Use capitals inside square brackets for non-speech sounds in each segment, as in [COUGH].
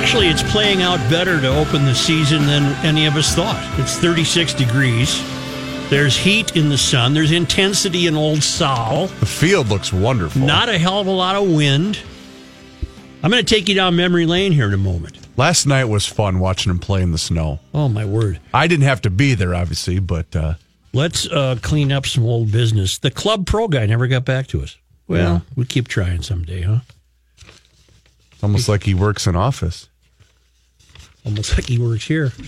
Actually, it's playing out better to open the season than any of us thought. It's 36 degrees. There's heat in the sun. There's intensity in Old Sol. The field looks wonderful. Not a hell of a lot of wind. I'm going to take you down memory lane here in a moment. Last night was fun watching him play in the snow. Oh, my word. I didn't have to be there, obviously, but uh, Let's uh, clean up some old business. The Club Pro guy never got back to us. Well, Yeah. we keep trying someday, huh? it's almost like he works in office. Almost like he works here. [LAUGHS]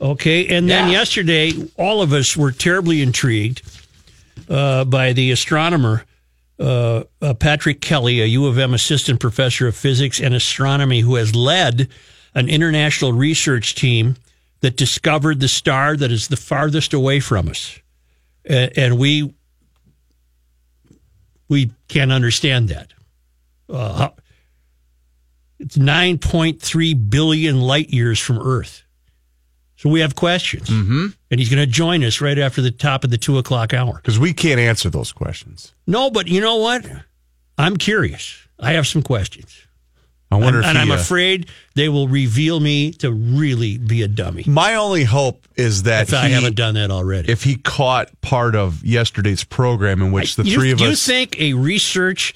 okay, and then Yeah. yesterday, all of us were terribly intrigued uh, by the astronomer uh, uh, Patrick Kelly, a U of M assistant professor of physics and astronomy, who has led an international research team that discovered the star that is the farthest away from us, A- and we we can't understand that. Uh, it's 9.3 billion light years from Earth. So we have questions. Mm-hmm. And he's going to join us right after the top of the two o'clock hour. Because we can't answer those questions. No, but you know what? I'm curious. I have some questions. I wonder if and he, I'm uh, afraid they will reveal me to really be a dummy. My only hope is that If I he- haven't done that already. if he caught part of yesterday's program in which the you, three of you us You think a research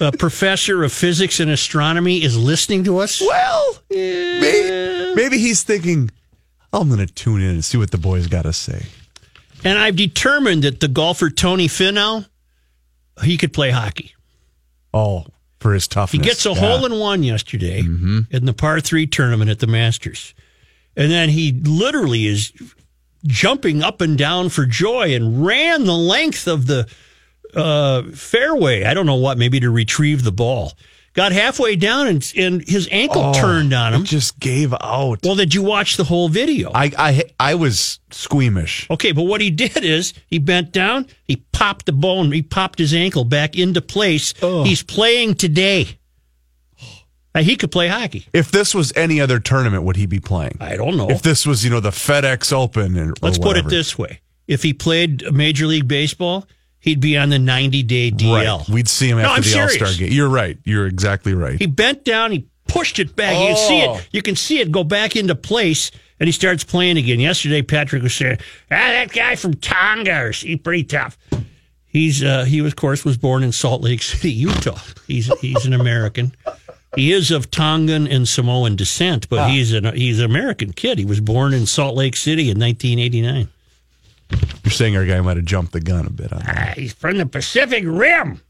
uh, professor of physics and astronomy is listening to us? well maybe, maybe he's thinking i'm going to tune in and see what the boys got to say And I've determined that the golfer Tony Finau, he could play hockey. oh for his toughness He gets a Yeah. hole in one yesterday in the par three tournament at the Masters. And then he literally is jumping up and down for joy and ran the length of the uh, fairway. I don't know what, maybe to retrieve the ball. Got halfway down and, and his ankle Oh, turned on him. it just gave out Well, did you watch the whole video? I, I i was squeamish Okay, but what he [LAUGHS] did is he bent down, he popped the bone, he popped his ankle back into place. Oh. He's playing today. He could play hockey. if this was any other tournament would he be playing I don't know. if this was you know the fedex open and Let's put it this way: if he played Major League Baseball, he'd be on the 90-day DL. right we'd see him after I'm the all-star game you're right you're exactly right He bent down, he pushed it back. You can see Oh. it. You can see it go back into place, and he starts playing again. Yesterday, Patrick was saying, "Ah, that guy from Tonga, he's pretty tough." He's uh, he was, of course, was born in Salt Lake City, Utah. He's he's an American. He is of Tongan and Samoan descent, but he's an he's an American kid. He was born in Salt Lake City in 1989. You're saying our guy might have jumped the gun a bit on that Ah, he's from the Pacific Rim.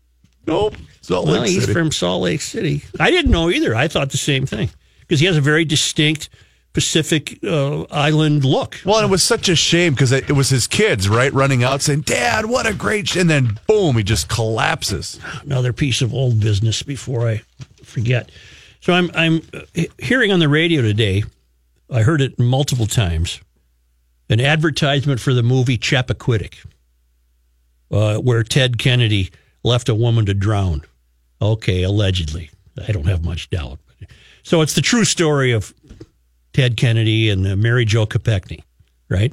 nope Salt Well, Lake he's City. from Salt Lake City. I didn't know either. I thought the same thing because he has a very distinct Pacific uh, Island look. Well, and it was such a shame because it, it was his kids, right, running out saying, "Dad, what a great!" Sh-. And then boom, he just collapses. Another piece of old business before I forget. So I'm I'm uh, hearing on the radio today. I heard it multiple times. An advertisement for the movie Chappaquiddick, uh, where Ted Kennedy left a woman to drown. Okay, allegedly. I don't have much doubt. So it's the true story of Ted Kennedy and uh, Mary Jo Kopechne, right?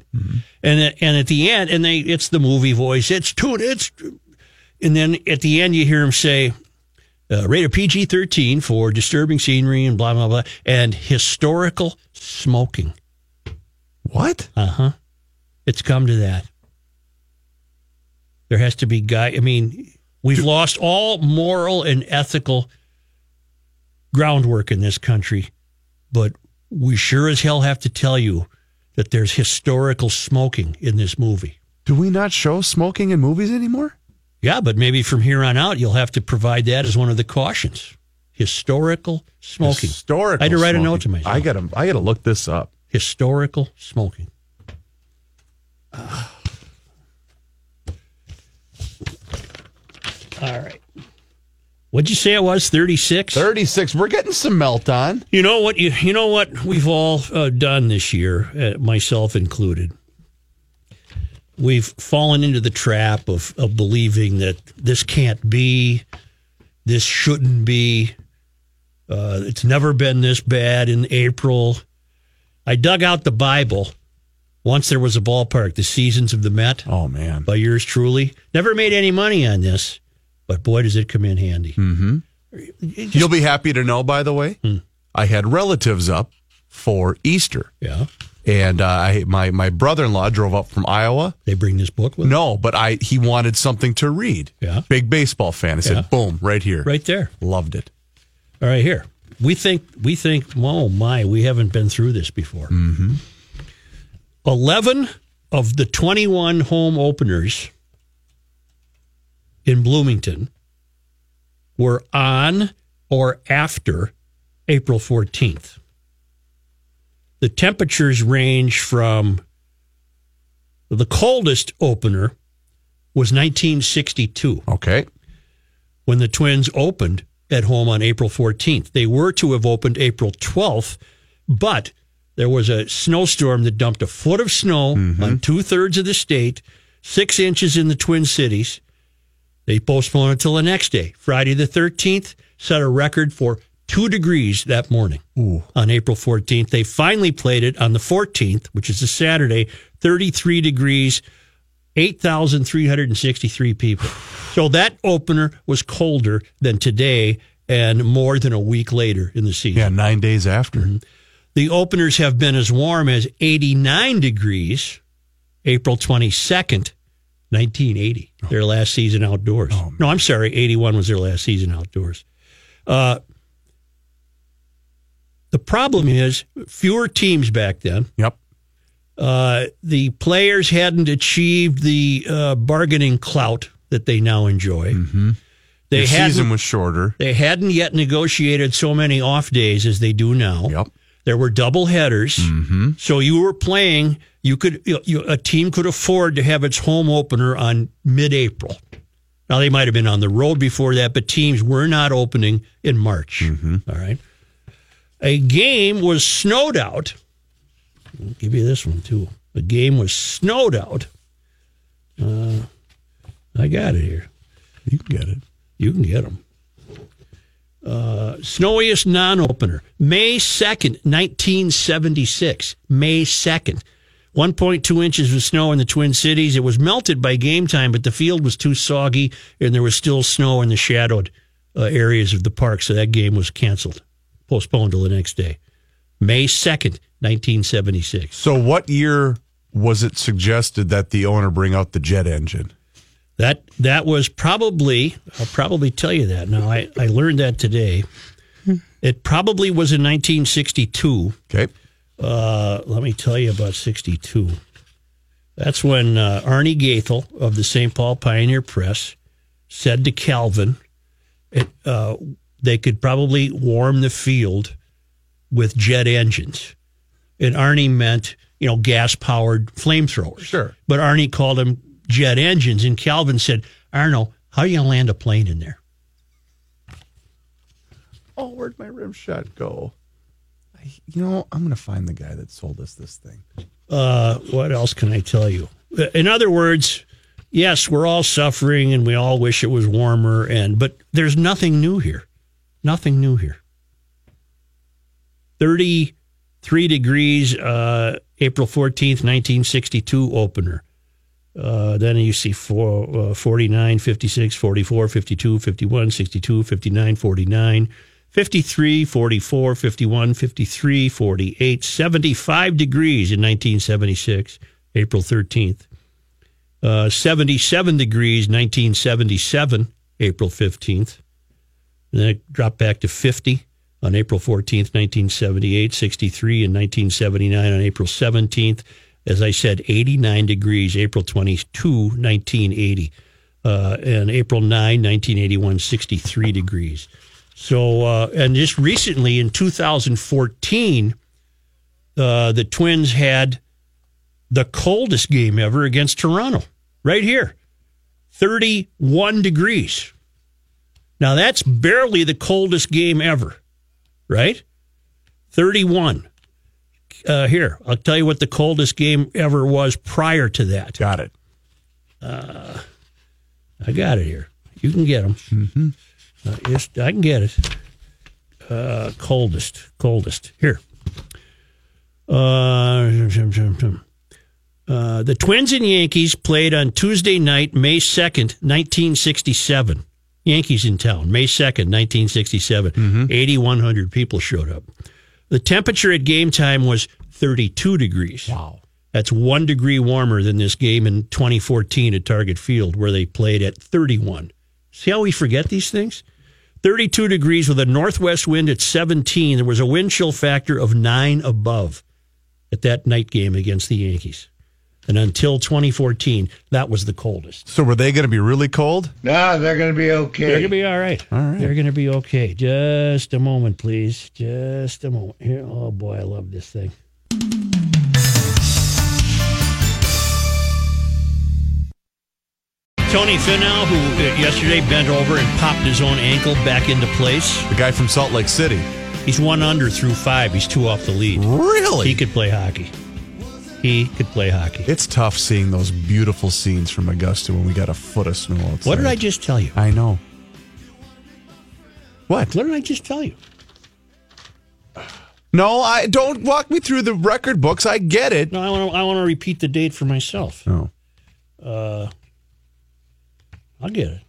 And uh, and at the end, and they it's the movie voice. It's too it's, and then at the end you hear him say, uh, rated PG thirteen for disturbing scenery and blah blah blah and historical smoking. What? Uh huh. It's come to that. There has to be guy. I mean, we've lost all moral and ethical groundwork in this country, but we sure as hell have to tell you that there's historical smoking in this movie. Do we not show smoking in movies anymore? Yeah, but maybe from here on out, you'll have to provide that as one of the cautions. Historical smoking. Historical. I had to write a smoking. note to myself. I gotta, I gotta look this up. Historical smoking. All right. What'd you say it was? 36? Thirty-six. We're getting some melt on. You know what? You, you know what we've all uh, done this year, uh, myself included. We've fallen into the trap of, of believing that this can't be, this shouldn't be. Uh, it's never been this bad in April. I dug out the Bible. Once there was a ballpark, the Seasons of the Met Oh man. by yours truly. Never made any money on this, but boy, does it come in handy. Mm-hmm. You'll be happy to know, by the way, I had relatives up for Easter, Yeah. and uh, I my my brother in law drove up from Iowa. They bring this book with them? No, but I he wanted something to read. Yeah. big baseball fan. I said, boom, right here, Right there. Loved it. All right, here. We think we think, oh my, we haven't been through this before. Mm-hmm. Eleven of the twenty-one home openers in Bloomington were on or after April fourteenth. The temperatures range from the coldest opener was 1962 Okay, when the Twins opened at home on April 14th. They were to have opened April 12th, but there was a snowstorm that dumped a foot of snow mm-hmm. on two thirds of the state, six inches in the Twin Cities. They postponed it till the next day. Friday the 13th set a record for two degrees that morning on April 14th. They finally played it on the 14th, which is a Saturday, 33 degrees, 8,363 people. So that opener was colder than today and more than a week later in the season. yeah, nine days after. The openers have been as warm as 89 degrees April 22nd, 1980, their last season outdoors. no, I'm sorry, 81 was their last season outdoors. Uh, the problem is fewer teams back then. Yep. Uh, the players hadn't achieved the uh, bargaining clout that they now enjoy. Mm-hmm. They season was shorter. they hadn't yet negotiated so many off days as they do now. Yep. There were double headers, Mm-hmm. so you were playing. You could you, you, a team could afford to have its home opener on mid-April. Now they might have been on the road before that, but teams were not opening in March. Mm-hmm. All right. A game was snowed out. I'll give you this one too. The game was snowed out. Uh, I got it here. You can get it. You can get them. Uh, snowiest non-opener, May second, nineteen seventy-six. May second, one point two inches of snow in the Twin Cities. It was melted by game time, but the field was too soggy, and there was still snow in the shadowed uh, areas of the park, so that game was canceled, postponed till the next day. May second, nineteen seventy-six. So, what year was it suggested that the owner bring out the jet engine? That that was probably I'll probably tell you that now. I, I learned that today. It probably was in 1962. Okay. Uh, let me tell you about 62. That's when uh, Arnie Goethel of the St. Paul Pioneer Press said to Calvin, it, uh, they could probably warm the field with jet engines. And Arnie meant, you know, gas powered flamethrowers. Sure. But Arnie called them jet engines. And Calvin said, Arno, how are you going to land a plane in there? Oh, where'd my rim shot go? I, you know, I'm going to find the guy that sold us this thing. uh, what else can I tell you? In other words, yes, we're all suffering and we all wish it was warmer, and but there's nothing new here. Nothing new here. Thirty-three degrees, uh, April fourteenth, nineteen sixty-two opener. Uh, then you see four, uh, 49, 56, 44, 52, 51, 62, 59, 49, 53, 44, 51, 53, 48, 75 degrees in 1976, April 13th. Uh, 77 degrees, 1977, April 15th. And then it dropped back to 50 on April 14th, 1978, 63 in 1979 on April 17th. As I said, 89 degrees, April 22, 1980. Uh, and April 9, 1981, 63 degrees. So, uh, and just recently in 2014, uh, the Twins had the coldest game ever against Toronto, right here 31 degrees. Now, that's barely the coldest game ever, right? 31. Uh, here, I'll tell you what the coldest game ever was prior to that. Got it. Uh, I got it here. You can get them. Mm-hmm. Uh, yes, I can get it. Uh, coldest, coldest. Here. Uh, uh, the Twins and Yankees played on Tuesday night, May 2nd, 1967. Yankees in town, May 2nd, 1967. Mm-hmm. 8,100 people showed up. The temperature at game time was 32 degrees. Wow. That's one degree warmer than this game in 2014 at Target Field, where they played at 31. See how we forget these things? 32 degrees with a northwest wind at 17. There was a wind chill factor of nine above at that night game against the Yankees. And until 2014, that was the coldest. So were they going to be really cold? No, they're going to be okay. They're going to be all right. All right. They're going to be okay. Just a moment, please. Just a moment. Here. Oh, boy, I love this thing. Tony Finau, who uh, yesterday bent over and popped his own ankle back into place. The guy from Salt Lake City. He's one under through five. He's two off the lead. Really? He could play hockey. He could play hockey. It's tough seeing those beautiful scenes from Augusta when we got a foot of snow outside. What did I just tell you? I know. What? What did I just tell you? No, I don't walk me through the record books. I get it. No, I want to. I want to repeat the date for myself. No. Uh, I'll get it.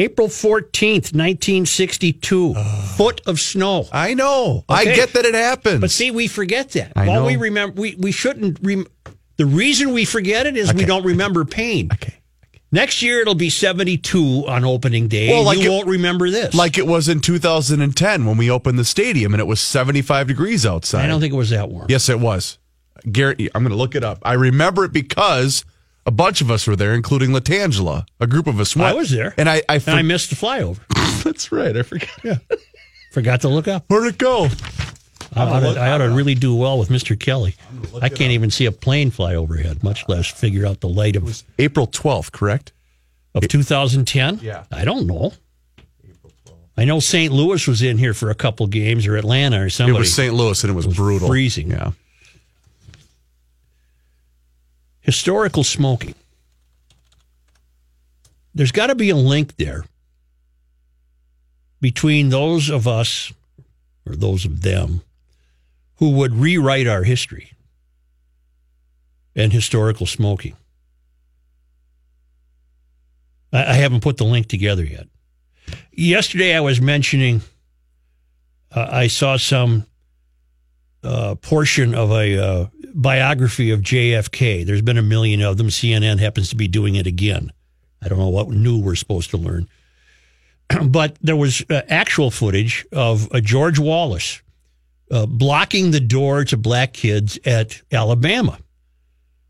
April 14th, 1962. Ah. Foot of snow. I know. I get that it happened. But see, we forget that. I All know. we remember, we, we shouldn't. Rem- the reason we forget it is we don't remember pain. okay. Next year, it'll be 72 on opening day. Well, like you it- won't remember this. Like it was in 2010 when we opened the stadium and it was 75 degrees outside. I don't think it was that warm. Yes, it was. Garrett, I'm going to look it up. I remember it because a bunch of us were there, including Latangela. A group of us went. I was there. And I, I, And I missed the flyover. [LAUGHS] that's right. I forgot. Yeah. Forgot to look up. Where'd it go? I ought, to, I ought to really do well with Mr. Kelly. I can't even see a plane fly overhead, much less figure out the light of, April 12th, correct? of 2010. Yeah. I don't know. April. I know St. Louis was in here for a couple games, or Atlanta, or something. It was St. Louis and it was, brutal. freezing. Yeah. Historical smoking. There's got to be a link there between those of us or those of them who would rewrite our history and historical smoking. I, haven't put the link together yet. Yesterday, I was mentioning uh, I saw some uh, portion of a uh, biography of JFK. There's been a million of them. CNN happens to be doing it again. I don't know what new we're supposed to learn. [CLEARS THROAT] but there was uh, actual footage of uh, George Wallace uh, blocking the door to black kids at Alabama.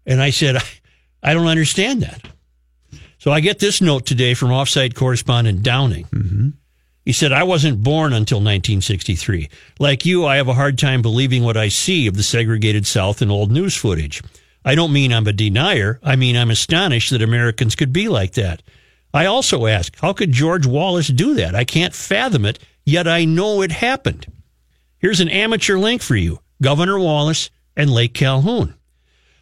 And I said, I don't understand that. So I get this note today from offsite correspondent Downing. He said, I wasn't born until 1963. Like you, I have a hard time believing what I see of the segregated South in old news footage. I don't mean I'm a denier. I mean I'm astonished that Americans could be like that. I also ask, how could George Wallace do that? I can't fathom it, yet I know it happened. Here's an amateur link for you Governor Wallace and Lake Calhoun.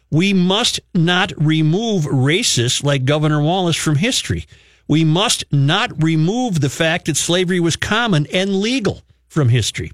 We must not remove racists like Governor Wallace from history. We must not remove the fact that slavery was common and legal from history.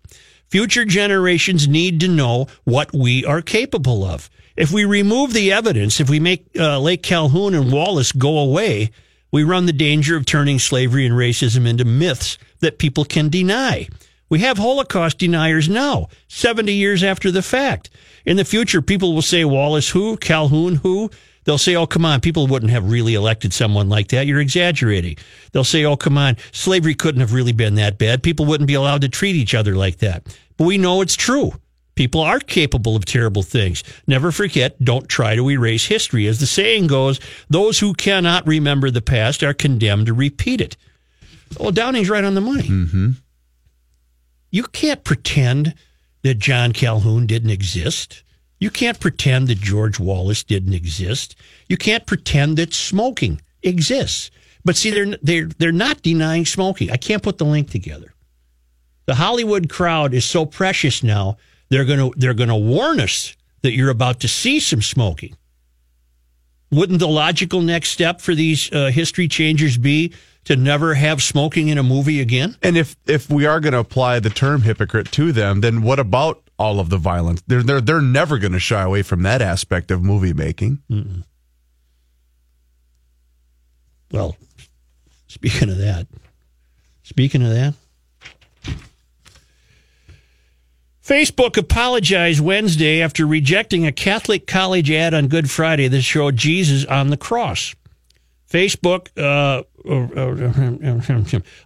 Future generations need to know what we are capable of. If we remove the evidence, if we make uh, Lake Calhoun and Wallace go away, we run the danger of turning slavery and racism into myths that people can deny. We have Holocaust deniers now, 70 years after the fact. In the future, people will say Wallace who, Calhoun who. They'll say, oh, come on, people wouldn't have really elected someone like that. You're exaggerating. They'll say, oh, come on, slavery couldn't have really been that bad. People wouldn't be allowed to treat each other like that. But we know it's true. People are capable of terrible things. Never forget, don't try to erase history. As the saying goes, those who cannot remember the past are condemned to repeat it. Well, Downing's right on the money. Mm-hmm. You can't pretend that John Calhoun didn't exist. You can't pretend that George Wallace didn't exist. You can't pretend that smoking exists. But see, they're they're they're not denying smoking. I can't put the link together. The Hollywood crowd is so precious now. They're gonna they're gonna warn us that you're about to see some smoking. Wouldn't the logical next step for these uh, history changers be to never have smoking in a movie again? And if if we are going to apply the term hypocrite to them, then what about all of the violence? They're they're they're never going to shy away from that aspect of movie making. Well, speaking of that, Speaking of that, Facebook apologized Wednesday after rejecting a Catholic college ad on Good Friday that showed Jesus on the cross. Facebook, uh,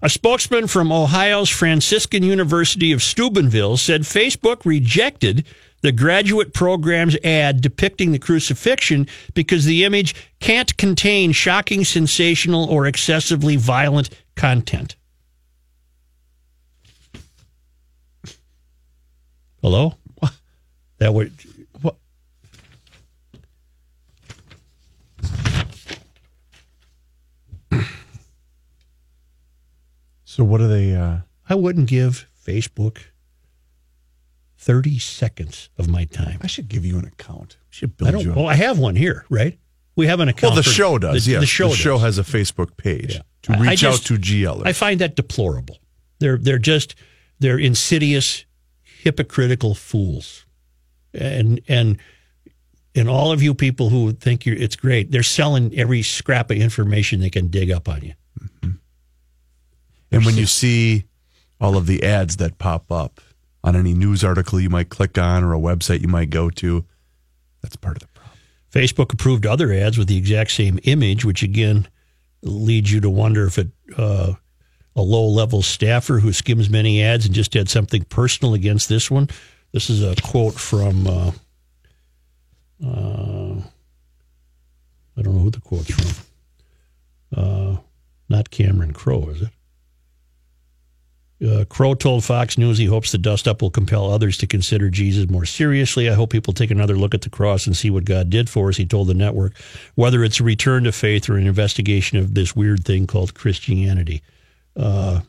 a spokesman from Ohio's Franciscan University of Steubenville said Facebook rejected the graduate program's ad depicting the crucifixion because the image can't contain shocking, sensational, or excessively violent content. Hello? That would. What? So what are they? Uh... I wouldn't give Facebook 30 seconds of my time. I should give you an account. I should build I don't, you. Well, I have one here, right? We have an account. Well, the show does. The, yes, the show. The show does. has a Facebook page yeah. to reach just, out to GLers. I find that deplorable. They're they're just they're insidious, hypocritical fools, and and and all of you people who think you're it's great, they're selling every scrap of information they can dig up on you. And when you see all of the ads that pop up on any news article you might click on or a website you might go to, that's part of the problem. Facebook approved other ads with the exact same image, which again leads you to wonder if it, uh, a low level staffer who skims many ads and just had something personal against this one. This is a quote from, uh, uh, I don't know who the quote's from. Uh, not Cameron Crowe, is it? Uh, Crowe told Fox News he hopes the dust up will compel others to consider Jesus more seriously. I hope people take another look at the cross and see what God did for us, he told the network, whether it's a return to faith or an investigation of this weird thing called Christianity. Uh,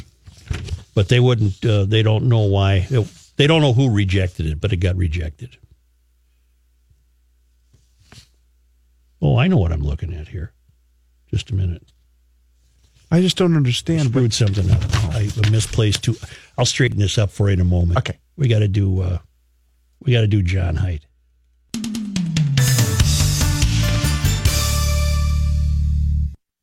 but they wouldn't, uh, they don't know why. They don't know who rejected it, but it got rejected. Oh, I know what I'm looking at here. Just a minute. I just don't understand. I screwed something up. I misplaced two. I'll straighten this up for you in a moment. Okay. We got to do. Uh, we got to do John Height.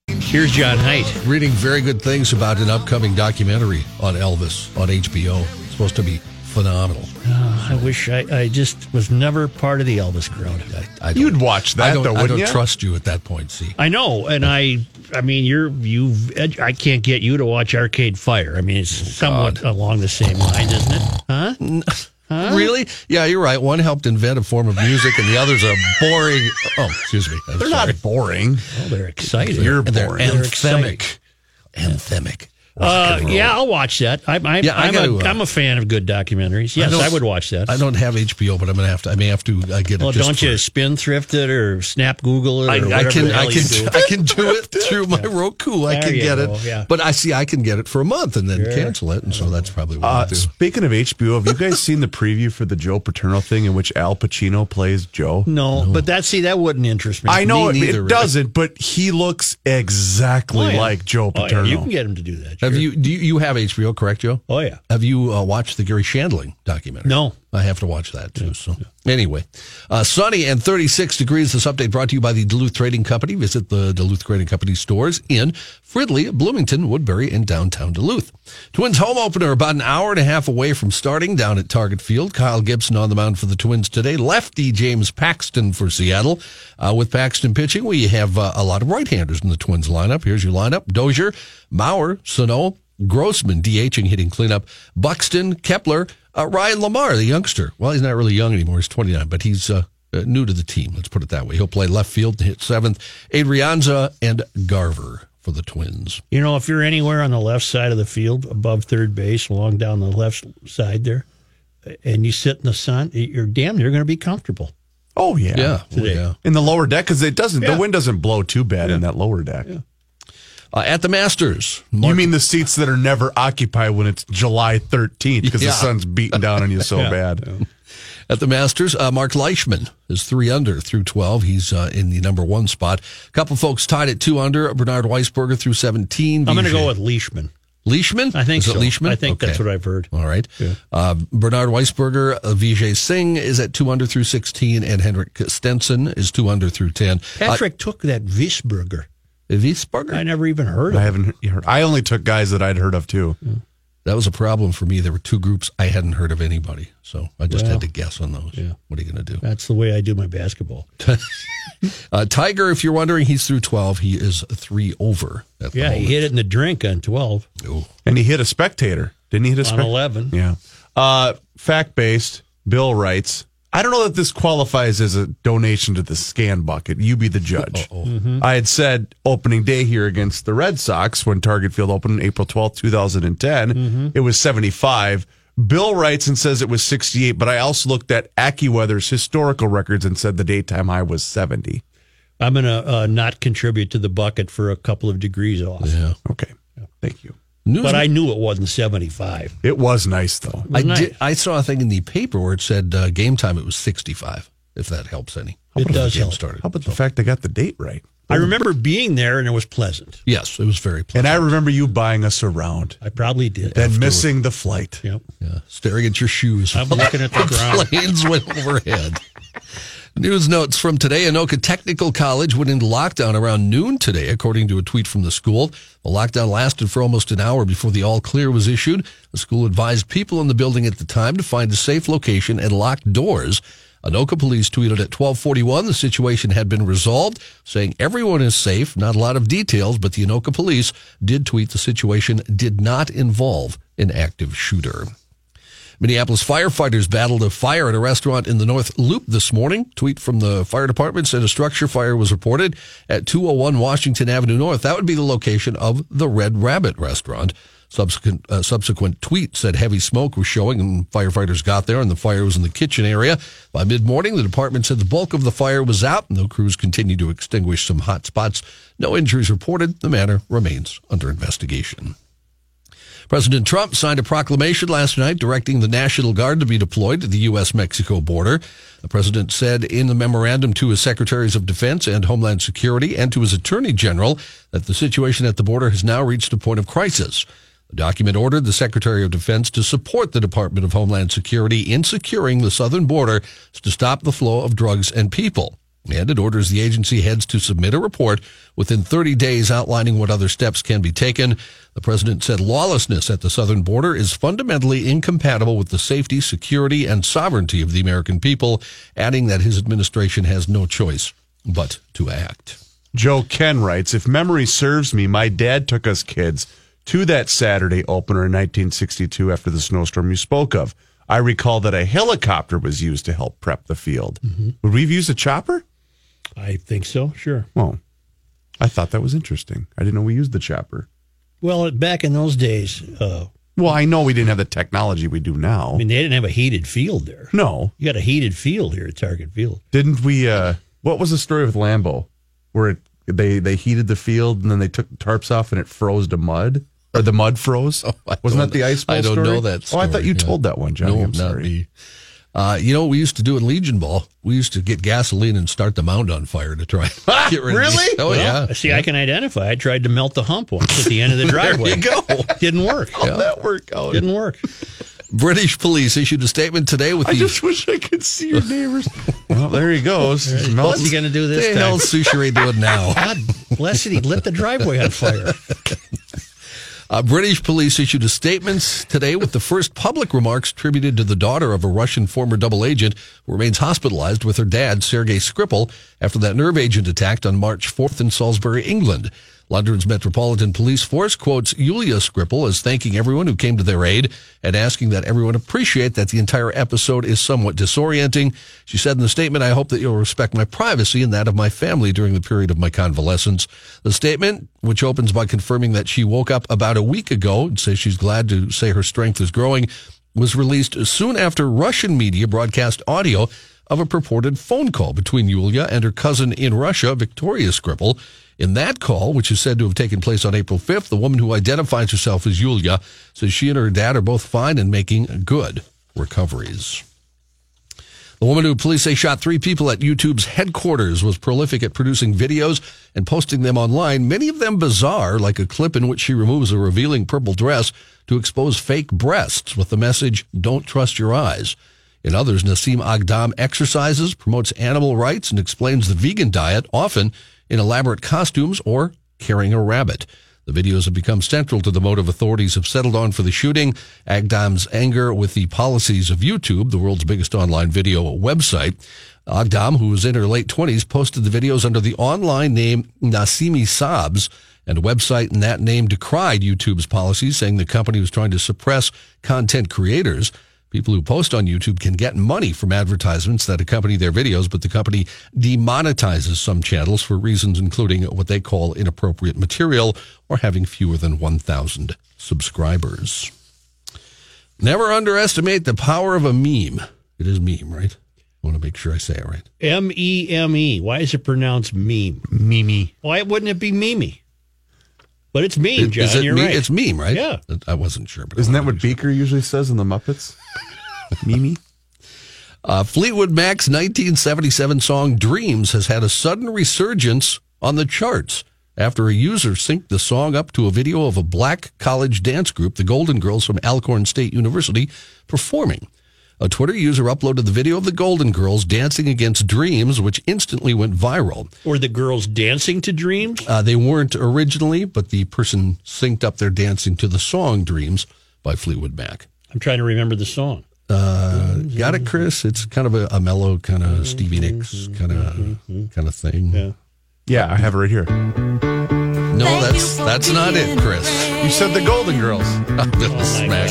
Here's John Height. Reading very good things about an upcoming documentary on Elvis on HBO. It's supposed to be phenomenal. Oh, I wish I, I just was never part of the Elvis crowd. I, I You'd watch that, I don't, though, I don't you? trust you at that point. See, I know, and I, I mean, you're you've. I can't get you to watch Arcade Fire. I mean, it's oh, somewhat God. along the same lines, isn't it? Huh? Huh? Really? Yeah, you're right. One helped invent a form of music, and the other's a boring. Oh, excuse me. I'm they're sorry. not boring. Oh, they're exciting. You're boring. They're anthemic. They're anthemic. Uh, yeah, I'll watch that. I, I, yeah, I'm, gotta, a, uh, I'm a fan of good documentaries. Yes, I, I, would watch that. I don't have HBO, but I'm gonna have to. I may have to uh, get it. well, it. don't you spendthrift it or snap Google it? I, I, can. I can. Do. I can do it [LAUGHS] through my Roku. I can get go, it. Yeah. But I see. I can get it for a month and then sure. cancel it, and so that's probably what uh, I do. Speaking of HBO, have you guys seen the preview for the Joe Paterno thing in which Al Pacino plays Joe? No, no. but that see that wouldn't interest me. I know me it, neither, it doesn't, but he looks exactly oh, yeah. like Joe Paterno. Oh. You can get him to do that. Have you? Do you, you have have HBO, correct, Joe? Oh yeah. Have you uh, watched the Garry Shandling documentary? No. I have to watch that too. So anyway, uh, sunny and 36 degrees. This update brought to you by the Duluth Trading Company. Visit the Duluth Trading Company stores in Fridley, Bloomington, Woodbury, and downtown Duluth. Twins home opener about an hour and a half away from starting down at Target Field. Kyle Gibson on the mound for the Twins today. Lefty James Paxton for Seattle. Uh, with Paxton pitching, we have uh, a lot of right-handers in the Twins lineup. Here's your lineup: Dozier, Mauer, Sano, Grossman DHing, hitting cleanup. Buxton, Kepler, uh, Ryan LaMarre, the youngster. Well, he's not really young anymore. He's 29, but he's uh, uh, new to the team. Let's put it that way. He'll play left field to hit seventh. Adrianza and Garver for the Twins. You know, if you're anywhere on the left side of the field, above third base, along down the left side there, and you sit in the sun, you're damn near going to be comfortable. Oh yeah, yeah, oh, yeah. In the lower deck because it doesn't. Yeah. The wind doesn't blow too bad yeah. in that lower deck. Yeah. Uh, at the Masters. Mark- you mean the seats that are never occupied when it's July 13th because yeah. the sun's beating down on you so [LAUGHS] yeah. bad? Yeah. At the Masters, uh, Marc Leishman is three under through 12. He's uh, in the number one spot. A couple folks tied at two under. Bernard Wiesberger through 17. I'm going to go with Leishman. Leishman? I think is so. Leishman? I think okay. that's what I've heard. All right. Yeah. Uh, Bernard Wiesberger, uh, Vijay Singh is at two under through 16, and Henrik Stenson is two under through 10. Patrick uh, took that Wiesberger. Wiesberger. I never even heard of. I haven't heard. I only took guys that I'd heard of too. That was a problem for me. There were two groups I hadn't heard of anybody, so I just Well, had to guess on those. yeah. What are you going to do? That's the way I do my basketball. [LAUGHS] Uh, Tiger, if you're wondering, he's through 12. He is three over. At the Yeah, he hit it in the drink on twelve Ooh. And he hit a spectator. Didn't he hit a on spectator? eleven. Yeah. Uh, fact based. Bill writes. I don't know that this qualifies as a donation to the scan bucket. You be the judge. I had said opening day here against the Red Sox when Target Field opened April twelfth, 2010. It was 75. Bill writes and says it was 68, but I also looked at AccuWeather's historical records and said the daytime high was 70. I'm gonna uh, not contribute to the bucket for a couple of degrees off. Yeah. Okay. Thank you. News- But I knew it wasn't seventy five. It was nice though. I, nice. did, I saw a thing in the paper where it said uh, game time, it was 65, if that helps any. It Before the does game help. started. How about the fact I got the date right? I remember being there and it was pleasant. Yes, it was very pleasant. And I remember you buying us around I probably did. and missing the flight. Yep. Yeah, staring at your shoes. I'm looking at the [LAUGHS] ground. Planes went overhead. News notes from today. Anoka Technical College went into lockdown around noon today, according to a tweet from the school. The lockdown lasted for almost an hour before the all clear was issued. The school advised people in the building at the time to find a safe location and lock doors. Anoka police tweeted at 1241 the situation had been resolved, saying everyone is safe. Not a lot of details, but the Anoka police did tweet the situation did not involve an active shooter. Minneapolis firefighters battled a fire at a restaurant in the North Loop this morning. Tweet from the fire department said a structure fire was reported at 201 Washington Avenue North. That would be the location of the Red Rabbit restaurant. Subsequent, uh, subsequent tweet said heavy smoke was showing and firefighters got there and the fire was in the kitchen area. By mid morning, the department said the bulk of the fire was out and the crews continued to extinguish some hot spots. No injuries reported. The matter remains under investigation. President Trump signed a proclamation last night directing the National Guard to be deployed to the U.S. Mexico border. The president said in the memorandum to his secretaries of defense and homeland security and to his attorney general that the situation at the border has now reached a point of crisis. The document ordered the Secretary of Defense to support the Department of Homeland Security in securing the southern border to stop the flow of drugs and people. And it orders the agency heads to submit a report within 30 days outlining what other steps can be taken. The president said lawlessness at the southern border is fundamentally incompatible with the safety, security, and sovereignty of the American people, adding that his administration has no choice but to act. Joe Ken writes, if memory serves me, my dad took us kids to that Saturday opener in 1962 after the snowstorm you spoke of. I recall that a helicopter was used to help prep the field. Mm-hmm. Would we have used a chopper? I think so. Sure. Well, I thought that was interesting. I didn't know we used the chopper. Well, back in those days, uh, Well, I know we didn't have the technology we do now. I mean, they didn't have a heated field there. no, You got a heated field here at Target Field. didn't we? Uh, what was the story with Lambeau where it, they they heated the field and then they took the tarps off and it froze to mud, or the mud froze? [LAUGHS] I Wasn't that the ice bowl I don't story? know that story, Oh, I thought you yeah. told that one, Johnny. No, I'm not sorry. me. Uh, you know what we used to do in Legion Ball? We used to get gasoline and start the mound on fire to try [LAUGHS] and get rid of Really? Oh, Well, yeah. See, I can identify. I tried to melt the hump once at the end of the driveway. [LAUGHS] There you go. [LAUGHS] Didn't work. How'd that work out? Didn't work. British police issued a statement today with I the. just wish I could see your neighbors. well, there he goes. He's What's he going to do this the hell time? is Soucheray doing now? God bless it. He lit the driveway on fire. Uh, British police issued a statement today with the first public remarks attributed to the daughter of a Russian former double agent who remains hospitalized with her dad, Sergei Skripal, after that nerve agent attacked on March 4th in Salisbury, England. London's Metropolitan Police Force quotes Yulia Skripal as thanking everyone who came to their aid and asking that everyone appreciate that the entire episode is somewhat disorienting. She said in the statement, I hope that you'll respect my privacy and that of my family during the period of my convalescence. The statement, which opens by confirming that she woke up about a week ago and says she's glad to say her strength is growing, was released soon after Russian media broadcast audio of a purported phone call between Yulia and her cousin in Russia, Victoria Skripal. In that call, which is said to have taken place on April 5th, the woman who identifies herself as Yulia says she and her dad are both fine and making good recoveries. The woman who police say shot three people at YouTube's headquarters was prolific at producing videos and posting them online, many of them bizarre, like a clip in which she removes a revealing purple dress to expose fake breasts with the message, Don't trust your eyes. In others, Nasim Aghdam exercises, promotes animal rights, and explains the vegan diet, often in elaborate costumes or carrying a rabbit. The videos have become central to the motive authorities have settled on for the shooting. Aghdam's anger with the policies of YouTube, the world's biggest online video website. Agdam, who was in her late 20s, posted the videos under the online name Nasime Sabz, and a website in that name decried YouTube's policies, saying the company was trying to suppress content creators. People who post on YouTube can get money from advertisements that accompany their videos, but the company demonetizes some channels for reasons including what they call inappropriate material or having fewer than 1,000 subscribers. Never underestimate the power of a meme. It is meme, right? I want to make sure I say it right. M E M E. Why is it pronounced meme? Mimi. Why wouldn't it be Mimi? But it's meme, John. Is it You're me- right. It's meme, right? Yeah. I wasn't sure. But Isn't that what Beaker usually says in the Muppets? Mimi. Uh, Fleetwood Mac's 1977 song Dreams has had a sudden resurgence on the charts after a user synced the song up to a video of a black college dance group, the Golden Girls from Alcorn State University, performing. A Twitter user uploaded the video of the Golden Girls dancing against Dreams, which instantly went viral. Or the girls dancing to dreams? Uh, they weren't originally, but the person synced up their dancing to the song Dreams by Fleetwood Mac. I'm trying to remember the song. Uh, got it, Chris? It's kind of a, a mellow, kind of Stevie Nicks kind of kind of thing. Yeah. Yeah, I have it right here. No, that's that's not it, Chris. You said the Golden Girls. [LAUGHS] Little smack.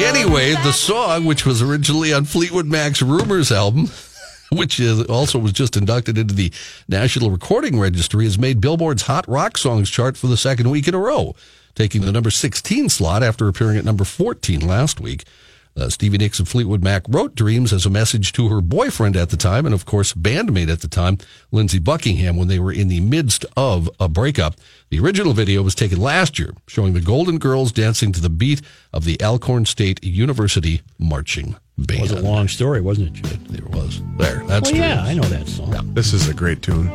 Anyway, the song, which was originally on Fleetwood Mac's Rumors album, [LAUGHS] which is also was just inducted into the National Recording Registry, has made Billboard's Hot Rock Songs chart for the second week in a row, taking the number 16 slot after appearing at number 14 last week. Uh, Stevie Nicks of Fleetwood Mac wrote Dreams as a message to her boyfriend at the time, and of course, bandmate at the time, Lindsey Buckingham, when they were in the midst of a breakup. The original video was taken last year, showing the Golden Girls dancing to the beat of the Alcorn State University marching band. It was a long story, wasn't it, Judd? There was. There. That's Well, yeah, I know that song. This is a great tune.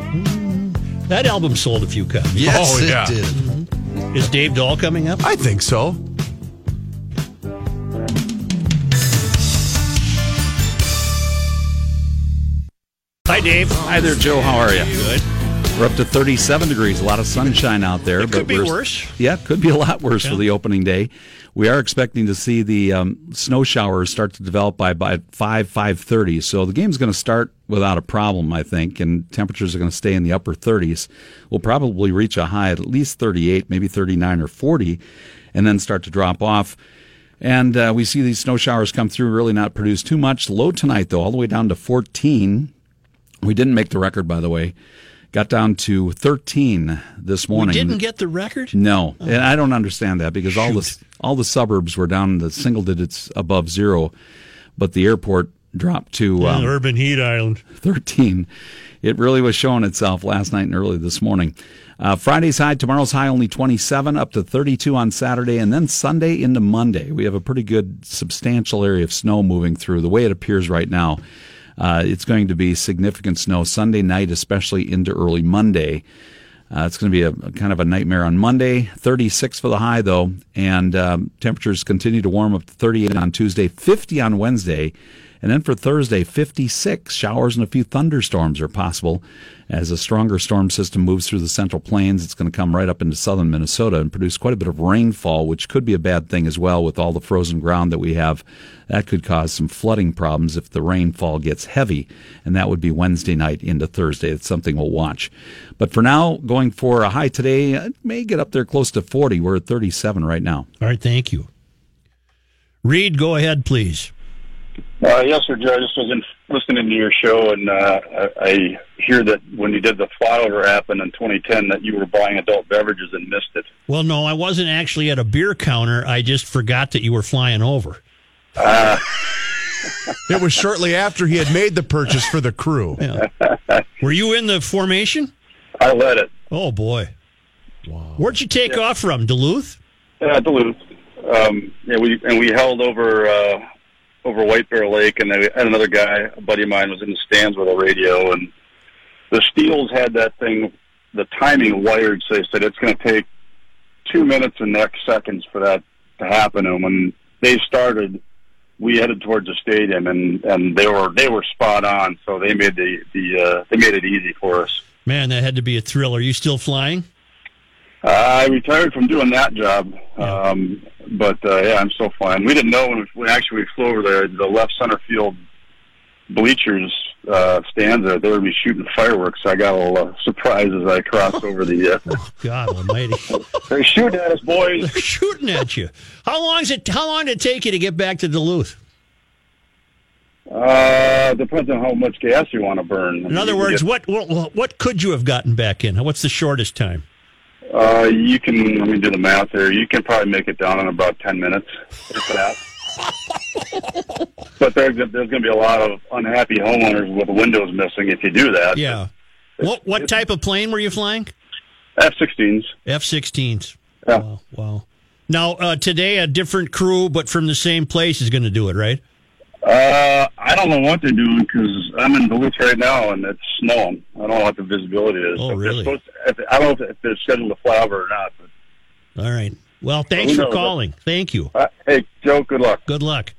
That album sold a few copies. Yes, Oh, it yeah. did. Is Dave Dahl coming up? I think so. Hi, Dave. Hi there, Joe. How are you? Good. We're up to 37 degrees. A lot of sunshine out there. It could be we're- worse. Yeah, it could be a lot worse Yeah. for the opening day. We are expecting to see the um, snow showers start to develop by by 5 5:30. So the game's going to start without a problem, I think, and temperatures are going to stay in the upper 30s. We'll probably reach a high at at least 38, maybe 39 or 40, and then start to drop off. And uh, we see these snow showers come through, really not produce too much. Low tonight, though, all the way down to 14. We didn't make the record, by the way. Got down to 13 this We morning. didn't get the record? No, and I don't understand that because all the all the suburbs were down in the single digits above zero, but the airport dropped to um, Urban Heat Island. 13. It really was showing itself last night and early this morning. Uh, Friday's high, tomorrow's high only 27, up to 32 on Saturday, and then Sunday into Monday. We have a pretty good, substantial area of snow moving through. The way it appears right now, uh, it's going to be significant snow Sunday night, especially into early Monday. Uh, it's going to be a, a kind of a nightmare on Monday. 36 for the high, though, and um, temperatures continue to warm up to 38 on Tuesday, 50 on Wednesday. And then for Thursday, 56. Showers and a few thunderstorms are possible. As a stronger storm system moves through the central plains, it's going to come right up into southern Minnesota and produce quite a bit of rainfall, which could be a bad thing as well with all the frozen ground that we have. That could cause some flooding problems if the rainfall gets heavy, and that would be Wednesday night into Thursday. It's something we'll watch. But for now, going for a high today, it may get up there close to 40. We're at 37 right now. All right, thank you. Reed, go ahead, please. Uh, yes, sir, Joe. I just was in, listening to your show, and uh, I, I hear that when you did the flyover happen in 2010, that you were buying adult beverages and missed it. Well, no, I wasn't actually at a beer counter. I just forgot that you were flying over. [LAUGHS] It was shortly after he had made the purchase for the crew. Were you in the formation? I led it. Oh, boy. Where'd you take off from? Duluth? Yeah, Duluth. Um, yeah, we and we held over uh, over White Bear Lake, and then we had another guy, a buddy of mine, was in the stands with a radio, and the Steels had that thing, the timing wired, so they said it's going to take two minutes and X seconds for that to happen. And when they started, we headed towards the stadium, and and they were they were spot on, so they made the the uh, they made it easy for us. Man, that had to be a thrill. Are you still flying? I retired from doing that job, um, but uh, yeah, I'm still fine. We didn't know when, we, when actually we flew over there. The left center field bleachers uh, stands there. They were be shooting fireworks. I got a little uh, surprised as I crossed over the. Uh, [LAUGHS] oh, God Almighty! [LAUGHS] they're shooting at us, boys. They're shooting at you. How long is it? How long did it take you to get back to Duluth? Uh, depends on how much gas you want to burn. In other words, what, what what could you have gotten back in? What's the shortest time? Uh, you can let me do the math here. You can probably make it down in about ten minutes. If that. but there, there's going to be a lot of unhappy homeowners with windows missing if you do that. Yeah. What what type of plane were you flying? F-16s. F-16s. Yeah. Wow. wow. Now uh, today, a different crew, but from the same place, is going to do it, right? Uh, I don't know what they're doing because I'm in Duluth right now and it's snowing. I don't know what the visibility is. Oh, If really? to- I don't know if they're scheduled to fly over or not. But, All right. Well, thanks for knows? calling. Thank you. uh, hey, Joe, good luck. Good luck.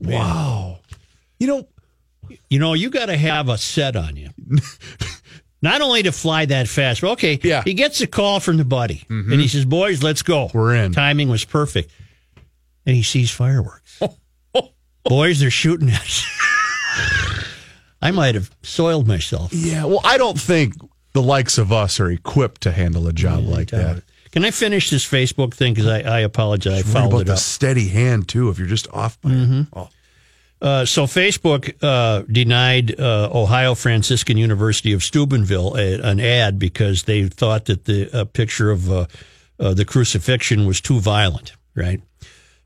Wow. You know, You know, you got to have a set on you. [LAUGHS] Not only to fly that fast, but okay, Yeah. he gets a call from the buddy, and he says, "Boys, let's go. We're in." Timing was perfect, and he sees fireworks. [LAUGHS] Boys, they're shooting at us. [LAUGHS] I might have soiled myself. yeah. Well, I don't think the likes of us are equipped to handle a job like that. Can I finish this Facebook thing? Because I, I apologize. I fouled about it the up. steady hand too. If you're just off by it. Oh. Uh, so Facebook uh, denied uh, Ohio Franciscan University of Steubenville a, an ad because they thought that the uh, picture of uh, uh, the crucifixion was too violent. Right.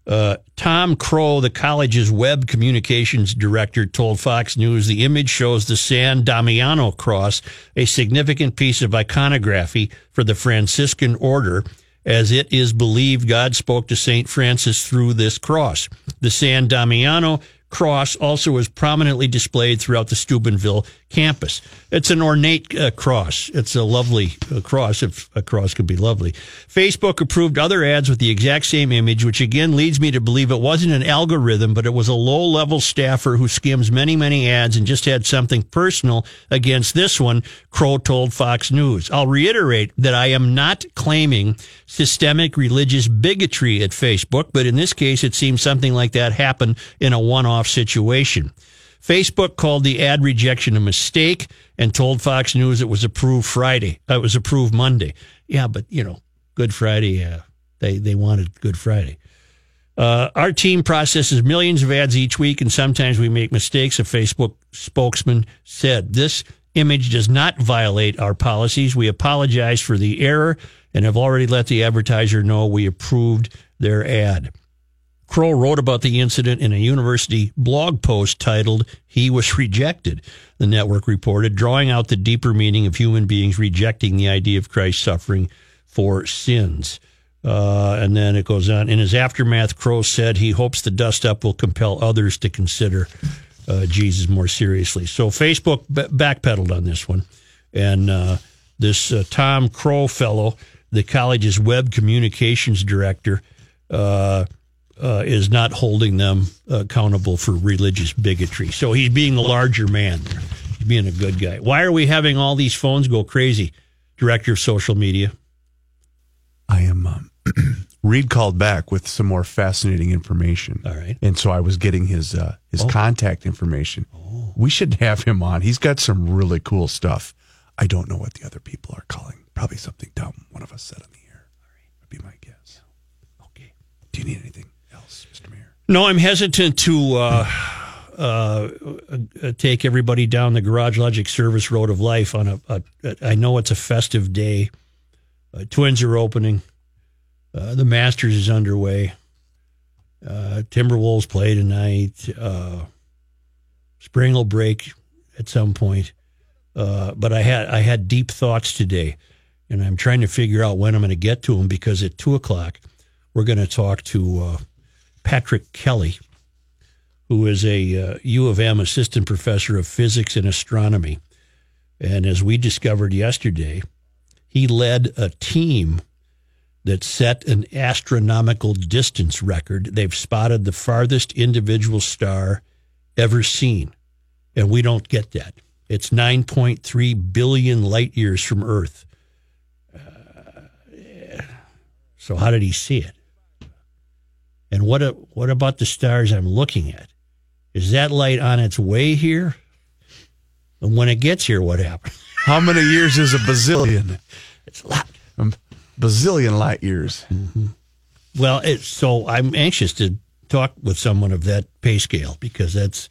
Uh, Tom Crowe, the college's web communications director, told Fox News the image shows the San Damiano cross, a significant piece of iconography for the Franciscan order, as it is believed God spoke to St. Francis through this cross. The San Damiano cross also is prominently displayed throughout the Steubenville campus. It's an ornate uh, cross. It's a lovely uh, cross, if a cross could be lovely. Facebook approved other ads with the exact same image, which again leads me to believe it wasn't an algorithm, but it was a low level staffer who skims many, many ads and just had something personal against this one, Crowe told Fox News. I'll reiterate that I am not claiming systemic religious bigotry at Facebook, but in this case, it seems something like that happened in a one off situation. Facebook called the ad rejection a mistake and told Fox News it was approved Friday. Uh, it was approved Monday. Yeah, but you know, Good Friday. Uh, they they wanted Good Friday. Uh, our team processes millions of ads each week, and sometimes we make mistakes. A Facebook spokesman said this image does not violate our policies. We apologize for the error and have already let the advertiser know we approved their ad. Crowe wrote about the incident in a university blog post titled He Was Rejected, the network reported, drawing out the deeper meaning of human beings rejecting the idea of Christ's suffering for sins. Uh, and then it goes on. In his aftermath, Crowe said he hopes the dust up will compel others to consider uh, Jesus more seriously. So Facebook b- backpedaled on this one. And uh, this uh, Tom Crowe fellow, the college's web communications director, uh, uh, is not holding them accountable for religious bigotry. So he's being the larger man. He's being a good guy. Why are we having all these phones go crazy? Director of social media. I am. Um, [CLEARS THROAT] Reed called back with some more fascinating information. All right. and so I was getting his uh, his contact information. Oh. We should have him on. He's got some really cool stuff. I don't know what the other people are calling. Probably something dumb. One of us said on the air. All right. Would be my guess. Okay. Do you need anything else, Mr. Mayor? No, I'm hesitant to uh, uh, uh, take everybody down the Garage Logic Service Road of Life on a. a, a I know it's a festive day. Uh, twins are opening. Uh, the Masters is underway. Uh, Timberwolves play tonight. Spring will break at some point. But I had I had deep thoughts today, and I'm trying to figure out when I'm going to get to them because at two o'clock we're going to talk to Patrick Kelly, who is a uh, U of M assistant professor of physics and astronomy, and as we discovered yesterday, he led a team that set an astronomical distance record. They've spotted the farthest individual star ever seen, and we don't get that. It's 9.3 billion light years from Earth. Uh, So how did he see it? And what a, what about the stars I'm looking at? Is that light on its way here? And when it gets here, what happens? [LAUGHS] How many years is a bazillion? It's a lot. Um, bazillion light years. Well, it's, so I'm anxious to talk with someone of that pay scale because that's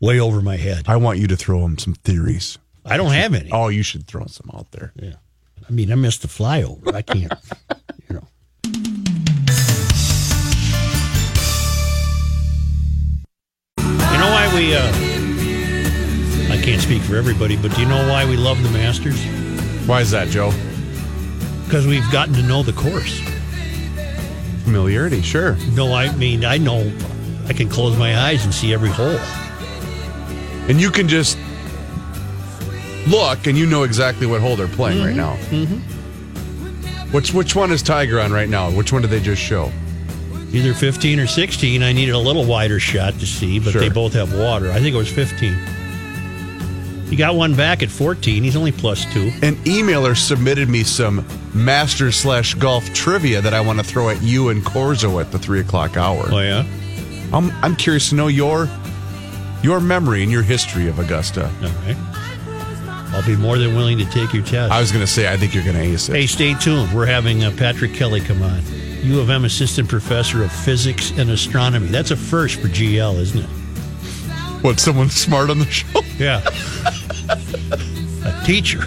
way over my head. I want you to throw him some theories. I don't have any. Oh, you should throw some out there. Yeah. I mean, I missed the flyover. I can't, [LAUGHS] you know. We, uh, I can't speak for everybody, but do you know why we love the Masters? Why is that, Joe? Because we've gotten to know the course. Familiarity, sure. No, I mean, I know I can close my eyes and see every hole. And you can just look and you know exactly what hole they're playing right now. Mm-hmm. Which which one is Tiger on right now? Which one did they just show? Either 15 or 16. I needed a little wider shot to see, but Sure. they both have water. I think it was 15. He got one back at 14. He's only plus two. An emailer submitted me some master slash golf trivia that I want to throw at you and Corzo at the three o'clock hour. Oh, yeah? I'm I'm curious to know your your memory and your history of Augusta. All right. I'll be more than willing to take your test. I was going to say I think you're going to ace it. hey, stay tuned. We're having uh, Patrick Kelly come on. U of M Assistant Professor of Physics and Astronomy. That's a first for GL, isn't it? What? Someone smart on the show? Yeah. [LAUGHS] a teacher.